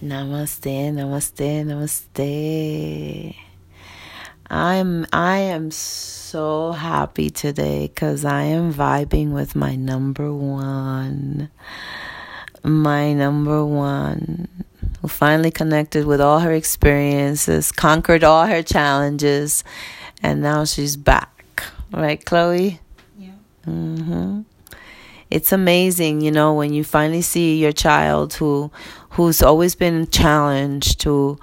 Namaste, namaste, namaste. I'm I am so happy today cuz I am vibing with my number 1. My number 1 who finally connected with all her experiences, conquered all her challenges, and now she's back. Right, Chloe? Yeah. Mhm it's amazing, you know, when you finally see your child who who's always been challenged, who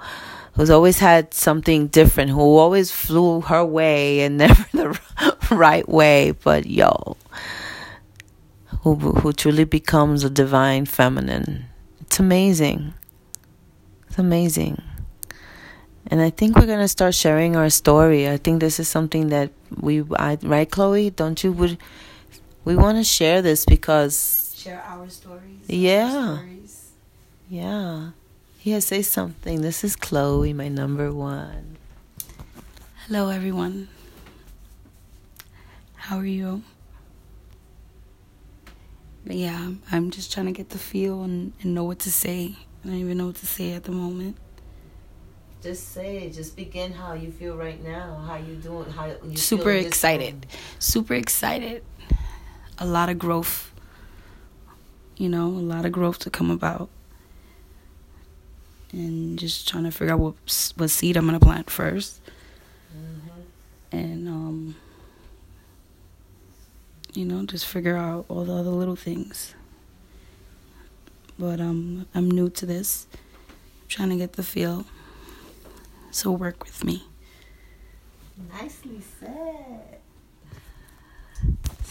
who's always had something different, who always flew her way and never the right way, but yo, who who truly becomes a divine feminine. It's amazing. It's amazing. And I think we're gonna start sharing our story. I think this is something that we, I, right, Chloe? Don't you would we want to share this because share our stories. Yeah. Our stories. Yeah. Yeah, say something. This is Chloe, my number one. Hello, everyone. How are you? Yeah, I'm just trying to get the feel and, and know what to say. I don't even know what to say at the moment. Just say, it. just begin how you feel right now. How you doing? How you super excited, super excited a lot of growth. You know, a lot of growth to come about. And just trying to figure out what what seed I'm gonna plant 1st mm-hmm. and um, you know, just figure out all the other little things. But um, I'm new to this. I'm trying to get the feel. So work with me. Nicely said.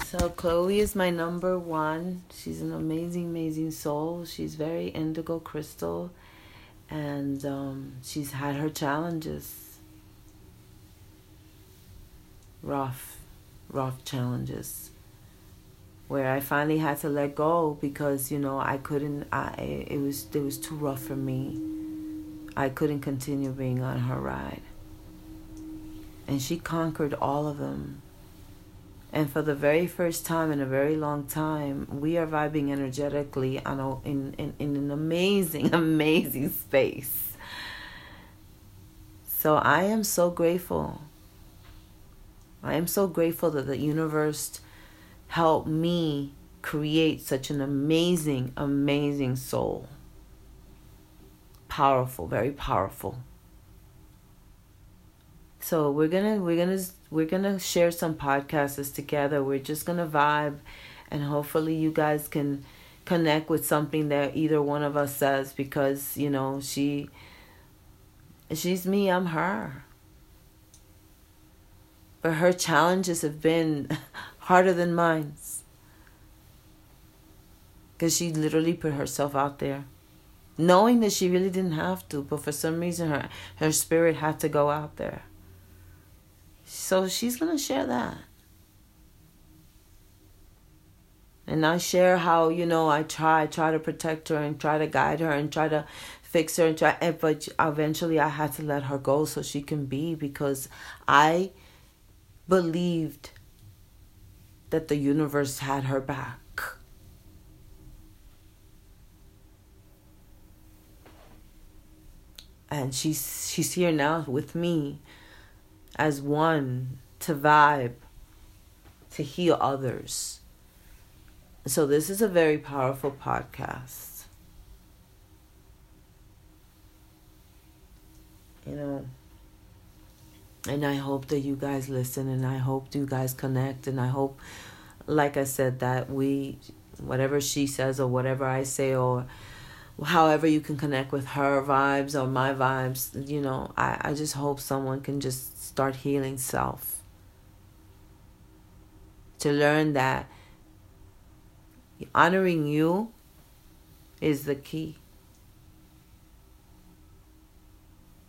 So Chloe is my number one. She's an amazing, amazing soul. She's very indigo crystal, and um, she's had her challenges. Rough, rough challenges. Where I finally had to let go because you know I couldn't. I it was it was too rough for me. I couldn't continue being on her ride. And she conquered all of them and for the very first time in a very long time, we are vibing energetically on a, in, in, in an amazing, amazing space. So I am so grateful. I am so grateful that the universe helped me create such an amazing, amazing soul. Powerful, very powerful. So we're gonna we're gonna we're gonna share some podcasts together. We're just gonna vibe, and hopefully you guys can connect with something that either one of us says because you know she she's me, I'm her. But her challenges have been harder than mine. Because she literally put herself out there. Knowing that she really didn't have to, but for some reason her her spirit had to go out there. So she's going to share that. And I share how, you know, I try, try to protect her and try to guide her and try to fix her and try, eh, but eventually I had to let her go so she can be because I believed that the universe had her back. And she's she's here now with me as one to vibe, to heal others. So, this is a very powerful podcast. You know, and I hope that you guys listen and I hope you guys connect and I hope, like I said, that we, whatever she says or whatever I say or however you can connect with her vibes or my vibes, you know, I, I just hope someone can just start healing self. To learn that honoring you is the key.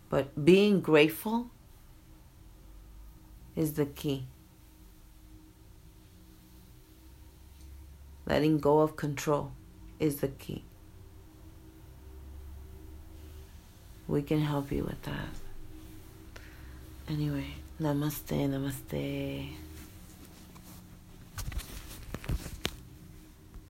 But being grateful is the key. Letting go of control is the key. We can help you with that. Anyway, namaste, namaste.